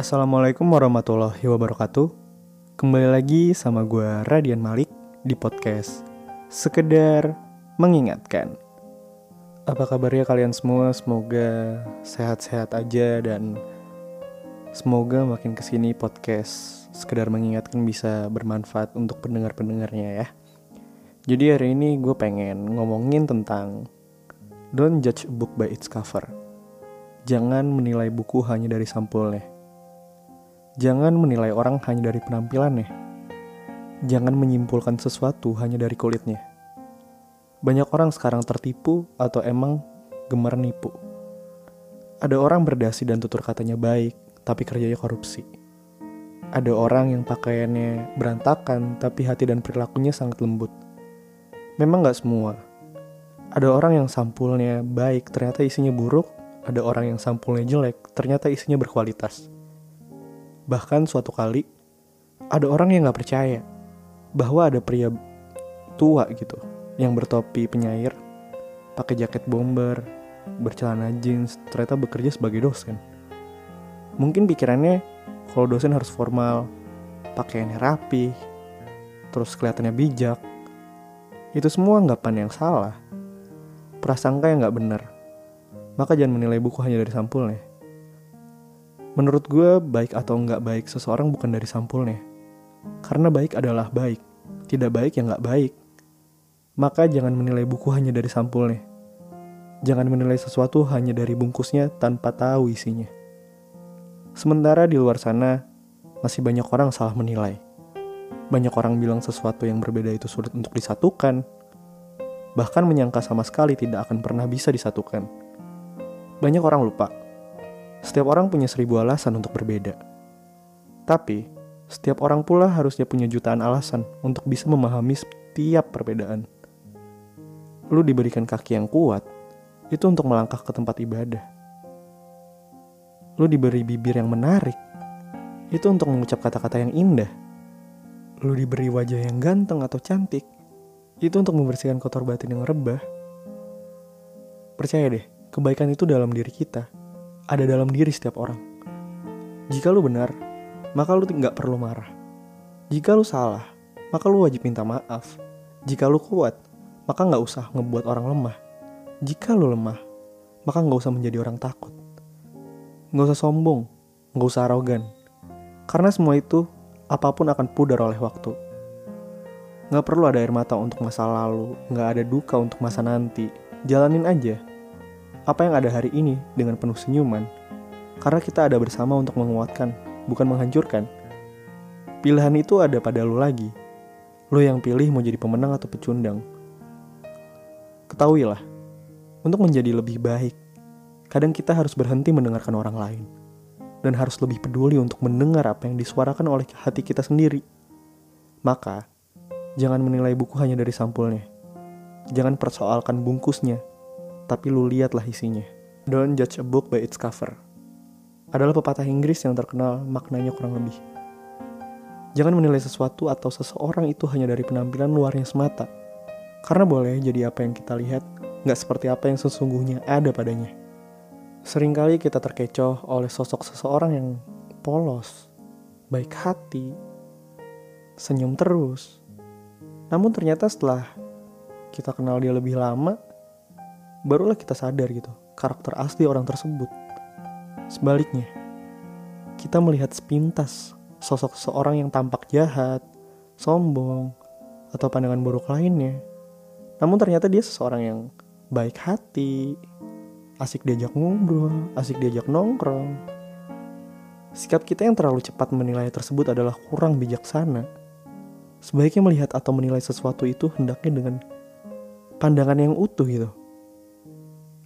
Assalamualaikum warahmatullahi wabarakatuh. Kembali lagi sama gue Radian Malik di podcast Sekedar Mengingatkan. Apa kabarnya kalian semua? Semoga sehat-sehat aja dan Semoga makin ke sini podcast Sekedar Mengingatkan bisa bermanfaat untuk pendengar-pendengarnya ya. Jadi hari ini gue pengen ngomongin tentang Don't judge a book by its cover. Jangan menilai buku hanya dari sampulnya Jangan menilai orang hanya dari penampilannya. Jangan menyimpulkan sesuatu hanya dari kulitnya. Banyak orang sekarang tertipu atau emang gemar nipu. Ada orang berdasi dan tutur katanya baik, tapi kerjanya korupsi. Ada orang yang pakaiannya berantakan, tapi hati dan perilakunya sangat lembut. Memang gak semua. Ada orang yang sampulnya baik, ternyata isinya buruk. Ada orang yang sampulnya jelek, ternyata isinya berkualitas. Bahkan suatu kali ada orang yang gak percaya bahwa ada pria tua gitu yang bertopi penyair, pakai jaket bomber, bercelana jeans, ternyata bekerja sebagai dosen. Mungkin pikirannya kalau dosen harus formal, pakaiannya rapi, terus kelihatannya bijak. Itu semua anggapan yang salah. Prasangka yang gak benar. Maka jangan menilai buku hanya dari sampulnya. Menurut gue, baik atau nggak baik seseorang bukan dari sampulnya. Karena baik adalah baik, tidak baik yang nggak baik. Maka jangan menilai buku hanya dari sampulnya. Jangan menilai sesuatu hanya dari bungkusnya tanpa tahu isinya. Sementara di luar sana, masih banyak orang salah menilai. Banyak orang bilang sesuatu yang berbeda itu sulit untuk disatukan. Bahkan menyangka sama sekali tidak akan pernah bisa disatukan. Banyak orang lupa setiap orang punya seribu alasan untuk berbeda. Tapi, setiap orang pula harusnya punya jutaan alasan untuk bisa memahami setiap perbedaan. Lu diberikan kaki yang kuat, itu untuk melangkah ke tempat ibadah. Lu diberi bibir yang menarik, itu untuk mengucap kata-kata yang indah. Lu diberi wajah yang ganteng atau cantik, itu untuk membersihkan kotor batin yang rebah. Percaya deh, kebaikan itu dalam diri kita ada dalam diri setiap orang. Jika lu benar, maka lu tidak perlu marah. Jika lu salah, maka lu wajib minta maaf. Jika lu kuat, maka nggak usah ngebuat orang lemah. Jika lu lemah, maka nggak usah menjadi orang takut. Nggak usah sombong, nggak usah arogan. Karena semua itu, apa pun akan pudar oleh waktu. Nggak perlu ada air mata untuk masa lalu, nggak ada duka untuk masa nanti. Jalanin aja apa yang ada hari ini dengan penuh senyuman, karena kita ada bersama untuk menguatkan, bukan menghancurkan. Pilihan itu ada pada lo lagi. Lo yang pilih mau jadi pemenang atau pecundang. Ketahuilah, untuk menjadi lebih baik, kadang kita harus berhenti mendengarkan orang lain. Dan harus lebih peduli untuk mendengar apa yang disuarakan oleh hati kita sendiri. Maka, jangan menilai buku hanya dari sampulnya. Jangan persoalkan bungkusnya, tapi lu lihatlah isinya. Don't judge a book by its cover. Adalah pepatah Inggris yang terkenal maknanya kurang lebih. Jangan menilai sesuatu atau seseorang itu hanya dari penampilan luarnya semata. Karena boleh jadi apa yang kita lihat, nggak seperti apa yang sesungguhnya ada padanya. Seringkali kita terkecoh oleh sosok seseorang yang polos, baik hati, senyum terus. Namun ternyata setelah kita kenal dia lebih lama, barulah kita sadar gitu karakter asli orang tersebut. Sebaliknya, kita melihat sepintas sosok seorang yang tampak jahat, sombong, atau pandangan buruk lainnya. Namun ternyata dia seseorang yang baik hati, asik diajak ngobrol, asik diajak nongkrong. Sikap kita yang terlalu cepat menilai tersebut adalah kurang bijaksana. Sebaiknya melihat atau menilai sesuatu itu hendaknya dengan pandangan yang utuh gitu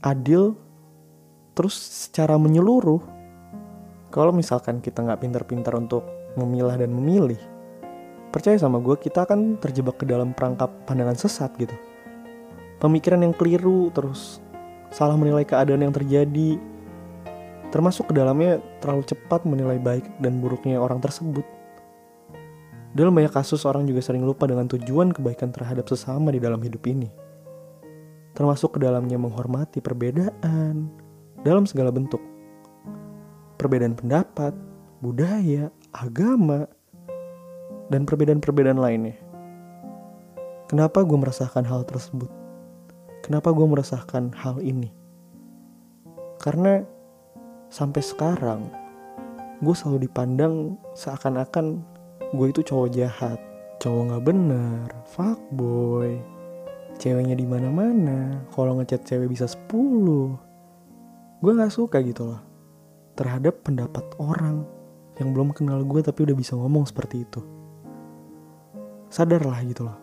adil terus secara menyeluruh. Kalau misalkan kita nggak pintar-pintar untuk memilah dan memilih percaya sama gue kita akan terjebak ke dalam perangkap pandangan sesat gitu. Pemikiran yang keliru terus salah menilai keadaan yang terjadi termasuk ke dalamnya terlalu cepat menilai baik dan buruknya orang tersebut. Dalam banyak kasus orang juga sering lupa dengan tujuan kebaikan terhadap sesama di dalam hidup ini termasuk ke dalamnya menghormati perbedaan dalam segala bentuk. Perbedaan pendapat, budaya, agama, dan perbedaan-perbedaan lainnya. Kenapa gue merasakan hal tersebut? Kenapa gue merasakan hal ini? Karena sampai sekarang gue selalu dipandang seakan-akan gue itu cowok jahat, cowok nggak bener, fuckboy, ceweknya di mana-mana. Kalau ngechat cewek bisa 10 gue nggak suka gitu loh terhadap pendapat orang yang belum kenal gue tapi udah bisa ngomong seperti itu. Sadarlah gitu loh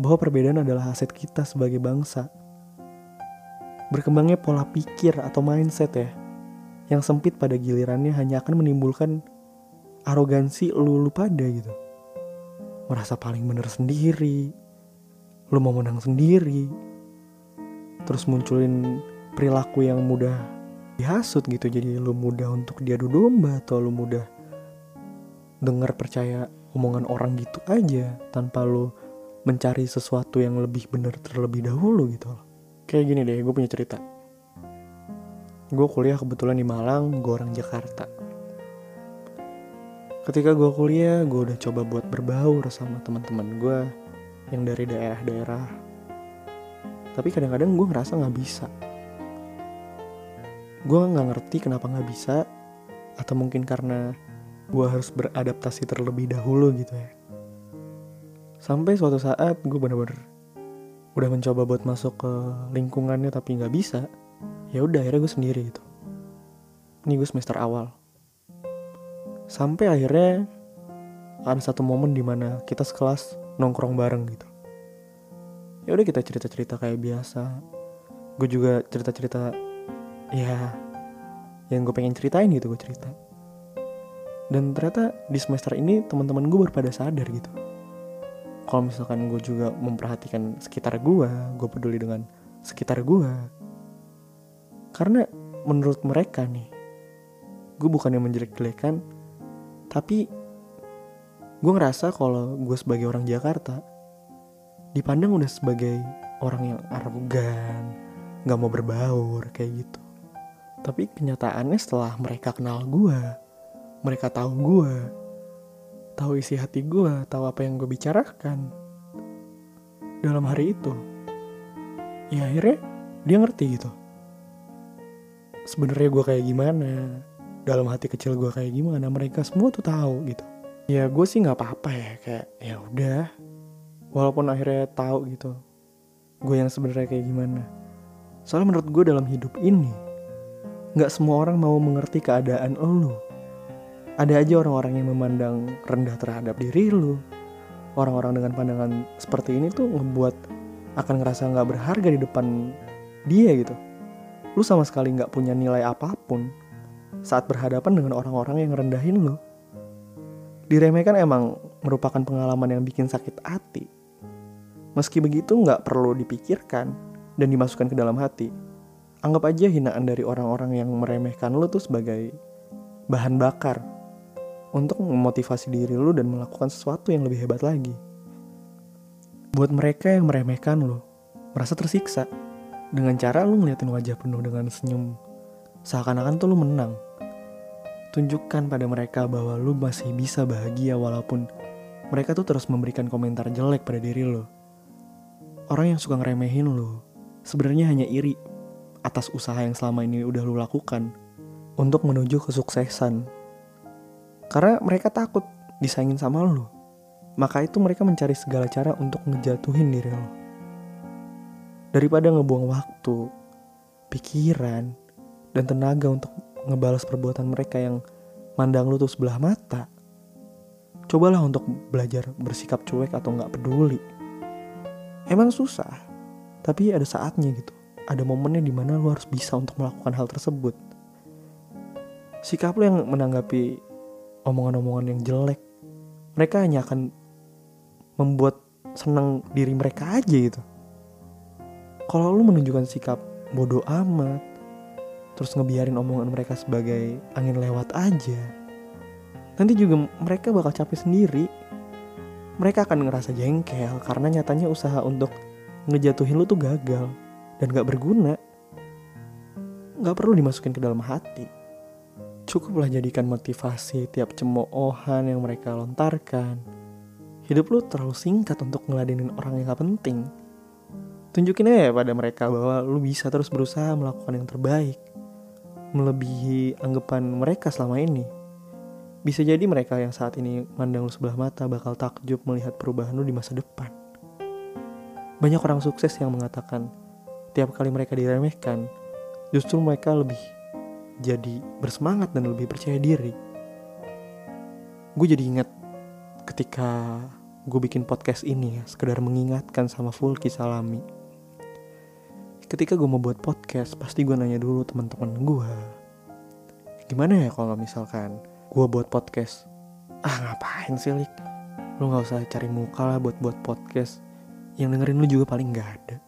bahwa perbedaan adalah aset kita sebagai bangsa. Berkembangnya pola pikir atau mindset ya yang sempit pada gilirannya hanya akan menimbulkan arogansi lu lu pada gitu. Merasa paling bener sendiri. Lu mau menang sendiri. Terus munculin perilaku yang mudah dihasut gitu. Jadi lu mudah untuk diadu domba atau lu mudah dengar percaya omongan orang gitu aja tanpa lu mencari sesuatu yang lebih bener terlebih dahulu gitu loh. Kayak gini deh, gue punya cerita. Gue kuliah kebetulan di Malang, gue orang Jakarta ketika gue kuliah gue udah coba buat berbaur sama teman-teman gue yang dari daerah-daerah. Tapi kadang-kadang gue ngerasa nggak bisa. Gue nggak ngerti kenapa nggak bisa atau mungkin karena gue harus beradaptasi terlebih dahulu gitu ya. Sampai suatu saat gue bener-bener udah mencoba buat masuk ke lingkungannya tapi nggak bisa ya udah akhirnya gue sendiri gitu. Ini gue semester awal. Sampai akhirnya ada satu momen di mana kita sekelas nongkrong bareng gitu. Ya udah kita cerita cerita kayak biasa. Gue juga cerita cerita ya yang gue pengen ceritain gitu gue cerita. Dan ternyata di semester ini teman-teman gue berpada sadar gitu. Kalau misalkan gue juga memperhatikan sekitar gue gue peduli dengan sekitar gue karena menurut mereka nih gue bukan yang menjelek-jelekan tapi gue ngerasa kalau gue sebagai orang Jakarta dipandang udah sebagai orang yang arogan, nggak mau berbaur kayak gitu. Tapi kenyataannya setelah mereka kenal gue, mereka tahu gue, tahu isi hati gue, tahu apa yang gue bicarakan dalam hari itu, ya akhirnya dia ngerti gitu. Sebenarnya gue kayak gimana, dalam hati kecil gue kayak gimana mereka semua tuh tahu gitu ya gue sih nggak apa-apa ya kayak ya udah. Walaupun akhirnya tahu gitu gue yang sebenarnya kayak gimana. Soalnya menurut gue dalam hidup ini nggak semua orang mau mengerti keadaan lo ada aja orang-orang yang memandang rendah terhadap diri lo orang-orang dengan pandangan seperti ini tuh membuat akan ngerasa nggak berharga di depan dia gitu. Lu sama sekali nggak punya nilai apa pun saat berhadapan dengan orang-orang yang rendahin lo. Diremehkan emang merupakan pengalaman yang bikin sakit hati. Meski begitu nggak perlu dipikirkan dan dimasukkan ke dalam hati. Anggap aja hinaan dari orang-orang yang meremehkan lo tuh sebagai bahan bakar untuk memotivasi diri lo dan melakukan sesuatu yang lebih hebat lagi. Buat mereka yang meremehkan lo, merasa tersiksa dengan cara lo ngeliatin wajah penuh dengan senyum seakan-akan tuh lu menang tunjukkan pada mereka bahwa lu masih bisa bahagia walaupun mereka tuh terus memberikan komentar jelek pada diri lo. Orang yang suka ngeremehin lo sebenarnya hanya iri atas usaha yang selama ini udah lu lakukan untuk menuju kesuksesan. Karena mereka takut disaingin sama lo. Maka itu mereka mencari segala cara untuk ngejatuhin diri lo. Daripada ngebuang waktu, pikiran, dan tenaga untuk ngebalas perbuatan mereka yang mandang lu tuh sebelah mata. Cobalah untuk belajar bersikap cuek atau nggak peduli. Emang susah, tapi ada saatnya gitu. Ada momennya di mana lu harus bisa untuk melakukan hal tersebut. Sikap lu yang menanggapi omongan-omongan yang jelek, mereka hanya akan membuat senang diri mereka aja gitu. Kalau lu menunjukkan sikap bodoh amat, terus ngebiarin omongan mereka sebagai angin lewat aja nanti juga mereka bakal capek sendiri mereka akan ngerasa jengkel karena nyatanya usaha untuk ngejatuhin lu tuh gagal dan gak berguna gak perlu dimasukin ke dalam hati Cukuplah jadikan motivasi tiap cemoohan yang mereka lontarkan. Hidup lu terlalu singkat untuk ngeladenin orang yang gak penting. Tunjukin aja pada mereka bahwa lu bisa terus berusaha melakukan yang terbaik. Melebihi anggapan mereka selama ini. Bisa jadi mereka yang saat ini mandang lu sebelah mata bakal takjub melihat perubahan lu di masa depan. Banyak orang sukses yang mengatakan, tiap kali mereka diremehkan, justru mereka lebih jadi bersemangat dan lebih percaya diri. Gue jadi ingat ketika gue bikin podcast ini ya, sekedar mengingatkan sama Fulki Salami. Ketika gue mau buat podcast, pasti gue nanya dulu teman-teman gue. Gimana ya kalau misalkan gue buat podcast? Ah ngapain sih Lik? Lu gak usah cari muka lah buat buat podcast. Yang dengerin lu juga paling gak ada.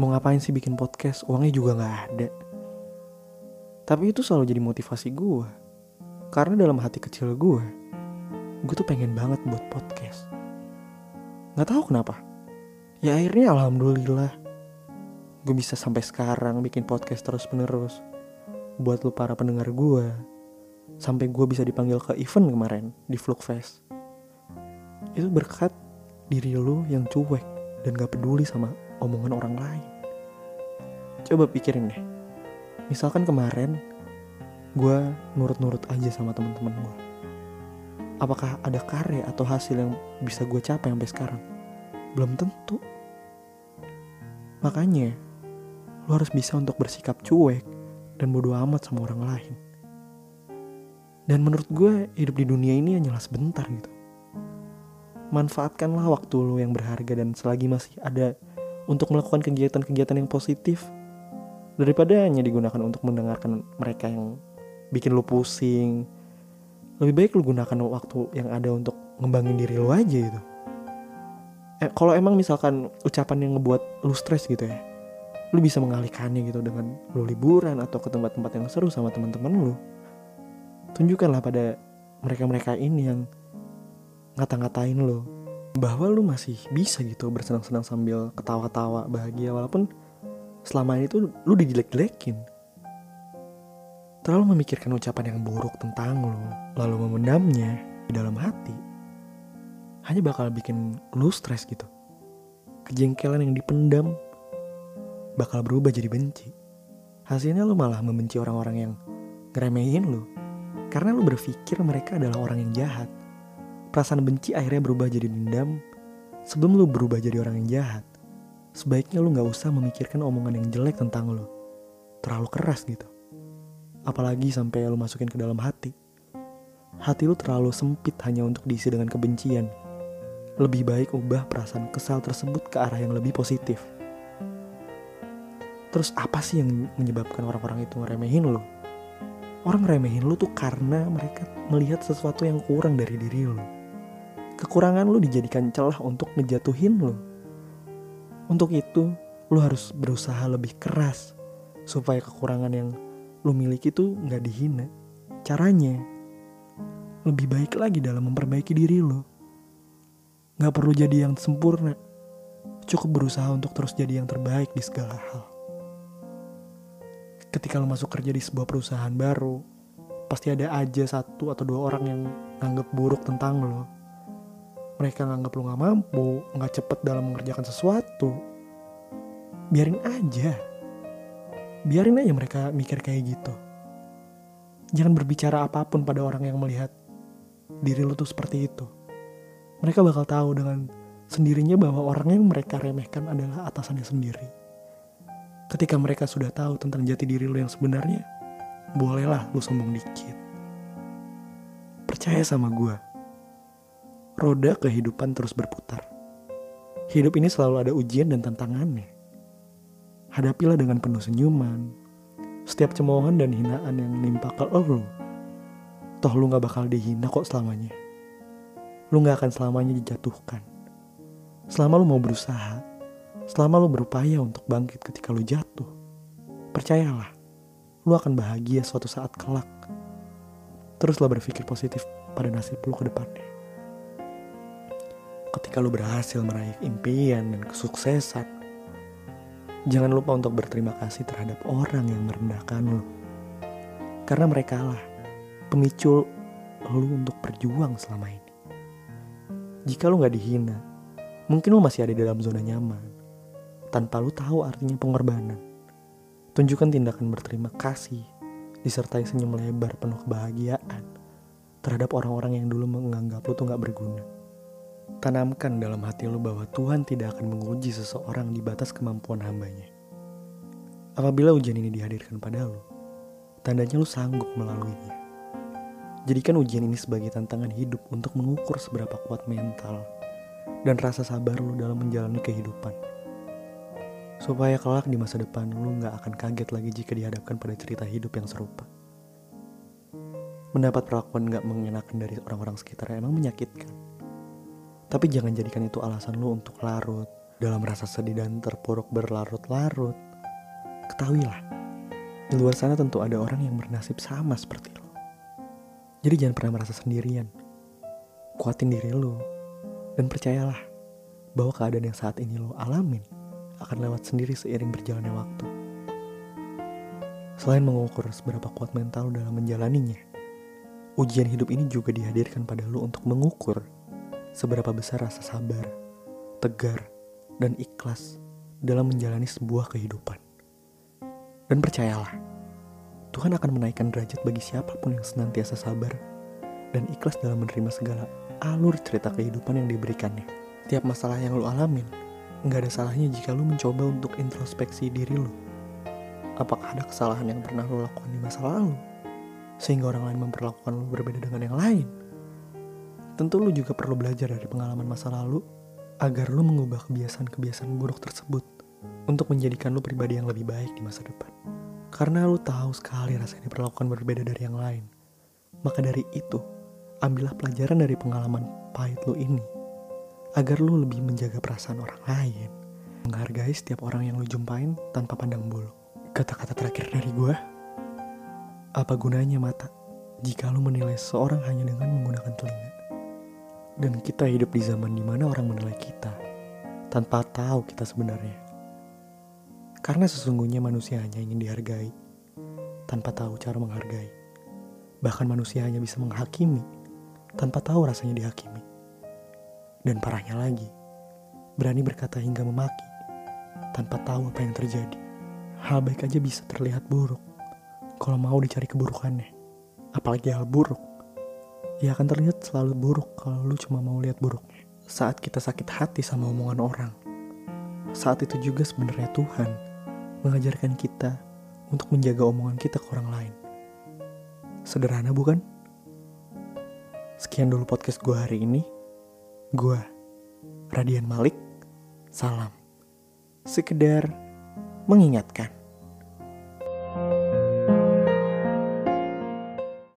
Mau ngapain sih bikin podcast? Uangnya juga gak ada. Tapi itu selalu jadi motivasi gue karena dalam hati kecil gue gue tuh pengen banget buat podcast. Gak tahu kenapa. Ya akhirnya alhamdulillah gue bisa sampai sekarang bikin podcast terus menerus buat lu para pendengar gue sampai gue bisa dipanggil ke event kemarin di Flugfest itu berkat diri lo yang cuek dan gak peduli sama omongan orang lain. Coba pikirin deh. Misalkan kemarin gue nurut-nurut aja sama teman-teman gue apakah ada karya atau hasil yang bisa gue capai sampai sekarang? Belum tentu. Makanya lo harus bisa untuk bersikap cuek dan bodoh amat sama orang lain dan menurut gue hidup di dunia ini hanyalah sebentar gitu. Manfaatkanlah waktu lo yang berharga dan selagi masih ada untuk melakukan kegiatan-kegiatan yang positif daripada hanya digunakan untuk mendengarkan mereka yang bikin lo pusing. Lebih baik lo gunakan waktu yang ada untuk ngembangin diri lo aja gitu. Eh, kalau emang misalkan ucapan yang ngebuat lo stres gitu ya, lo bisa mengalihkannya gitu dengan lo liburan atau ke tempat-tempat yang seru sama teman-teman lo tunjukkanlah pada mereka-mereka ini yang ngata-ngatain lo bahwa lu masih bisa gitu bersenang-senang sambil ketawa-tawa bahagia walaupun selama ini tuh lu dijelek-jelekin. Terlalu memikirkan ucapan yang buruk tentang lo lalu memendamnya di dalam hati hanya bakal bikin lu stres gitu. Kejengkelan yang dipendam bakal berubah jadi benci hasilnya lu malah membenci orang-orang yang ngeremehin lu karena lu berpikir mereka adalah orang yang jahat. Perasaan benci akhirnya berubah jadi dendam. Sebelum lu berubah jadi orang yang jahat, sebaiknya lu gak usah memikirkan omongan yang jelek tentang lu. Terlalu keras gitu. Apalagi sampai lu masukin ke dalam hati. Hati lu terlalu sempit hanya untuk diisi dengan kebencian. Lebih baik ubah perasaan kesal tersebut ke arah yang lebih positif. Terus apa sih yang menyebabkan orang-orang itu ngeremehin lu? orang remehin lu tuh karena mereka melihat sesuatu yang kurang dari diri lu. Kekurangan lu dijadikan celah untuk ngejatuhin lu. Untuk itu, lu harus berusaha lebih keras supaya kekurangan yang lu miliki tuh nggak dihina. Caranya, lebih baik lagi dalam memperbaiki diri lu. Gak perlu jadi yang sempurna, cukup berusaha untuk terus jadi yang terbaik di segala hal ketika lo masuk kerja di sebuah perusahaan baru, pasti ada aja satu atau dua orang yang nganggap buruk tentang lo. Mereka nganggap lo gak mampu, gak cepet dalam mengerjakan sesuatu. Biarin aja. Biarin aja mereka mikir kayak gitu. Jangan berbicara apa pun pada orang yang melihat diri lo tuh seperti itu. Mereka bakal tahu dengan sendirinya bahwa orang yang mereka remehkan adalah atasannya sendiri. Ketika mereka sudah tahu tentang jati diri lu yang sebenarnya, bolehlah lu sombong dikit. Percaya sama gue, roda kehidupan terus berputar. Hidup ini selalu ada ujian dan tantangannya. Hadapilah dengan penuh senyuman. Setiap cemoohan dan hinaan yang menimpa ke lo, toh lu gak bakal dihina kok selamanya. Lu gak akan selamanya dijatuhkan. Selama lu mau berusaha, Selama lo berupaya untuk bangkit ketika lo jatuh, percayalah, lo akan bahagia suatu saat kelak. Teruslah berpikir positif pada nasib lo ke depannya. Ketika lo berhasil meraih impian dan kesuksesan, jangan lupa untuk berterima kasih terhadap orang yang merendahkan lo. Karena mereka lah pemicu lu untuk berjuang selama ini. Jika lu gak dihina, mungkin lu masih ada di dalam zona nyaman. Tanpa lu tahu artinya pengorbanan. Tunjukkan tindakan berterima kasih, disertai senyum lebar penuh kebahagiaan terhadap orang-orang yang dulu menganggap lu tuh gak berguna. Tanamkan dalam hati lu bahwa Tuhan tidak akan menguji seseorang di batas kemampuan hambanya. Apabila ujian ini dihadirkan pada lu, tandanya lu sanggup melaluinya. Jadikan ujian ini sebagai tantangan hidup untuk mengukur seberapa kuat mental dan rasa sabar lu dalam menjalani kehidupan. Supaya kelak di masa depan lu gak akan kaget lagi jika dihadapkan pada cerita hidup yang serupa. Mendapat perlakuan gak mengenakan dari orang-orang sekitar emang menyakitkan. Tapi jangan jadikan itu alasan lu untuk larut dalam rasa sedih dan terpuruk berlarut-larut Ketahuilah, di luar sana tentu ada orang yang bernasib sama seperti lo. Jadi jangan pernah merasa sendirian. Kuatin diri lo. Dan percayalah bahwa keadaan yang saat ini lo alamin akan lewat sendiri seiring berjalannya waktu. Selain mengukur seberapa kuat mental dalam menjalaninya, ujian hidup ini juga dihadirkan pada lo untuk mengukur seberapa besar rasa sabar, tegar, dan ikhlas dalam menjalani sebuah kehidupan. Dan percayalah, Tuhan akan menaikkan derajat bagi siapa pun yang senantiasa sabar dan ikhlas dalam menerima segala alur cerita kehidupan yang diberikannya. Tiap masalah yang lu alamin, nggak ada salahnya jika lu mencoba untuk introspeksi diri lu. Apakah ada kesalahan yang pernah lu lakukan di masa lalu? Sehingga orang lain memperlakukan lu berbeda dengan yang lain. Tentu lu juga perlu belajar dari pengalaman masa lalu agar lu mengubah kebiasaan-kebiasaan buruk tersebut untuk menjadikan lu pribadi yang lebih baik di masa depan. Karena lu tahu sekali rasanya diperlakukan berbeda dari yang lain. Maka dari itu, ambillah pelajaran dari pengalaman pahit lu ini. Agar lu lebih menjaga perasaan orang lain. Menghargai setiap orang yang lu jumpain tanpa pandang bulu. Kata-kata terakhir dari gue, apa gunanya mata jika lu menilai seorang hanya dengan menggunakan telinga? Dan kita hidup di zaman di mana orang menilai kita tanpa tahu kita sebenarnya. Karena sesungguhnya manusia hanya ingin dihargai, tanpa tahu cara menghargai. Bahkan manusia hanya bisa menghakimi, tanpa tahu rasanya dihakimi. Dan parahnya lagi, berani berkata hingga memaki, tanpa tahu apa yang terjadi. Hal baik aja bisa terlihat buruk, kalau mau dicari keburukannya. Apalagi hal buruk, ya akan terlihat selalu buruk kalau lu cuma mau lihat buruknya. Saat kita sakit hati sama omongan orang, saat itu juga sebenarnya Tuhan mengajarkan kita untuk menjaga omongan kita ke orang lain. Sederhana bukan? Sekian dulu podcast gue hari ini. Gue, Radian Malik, salam. Sekedar mengingatkan.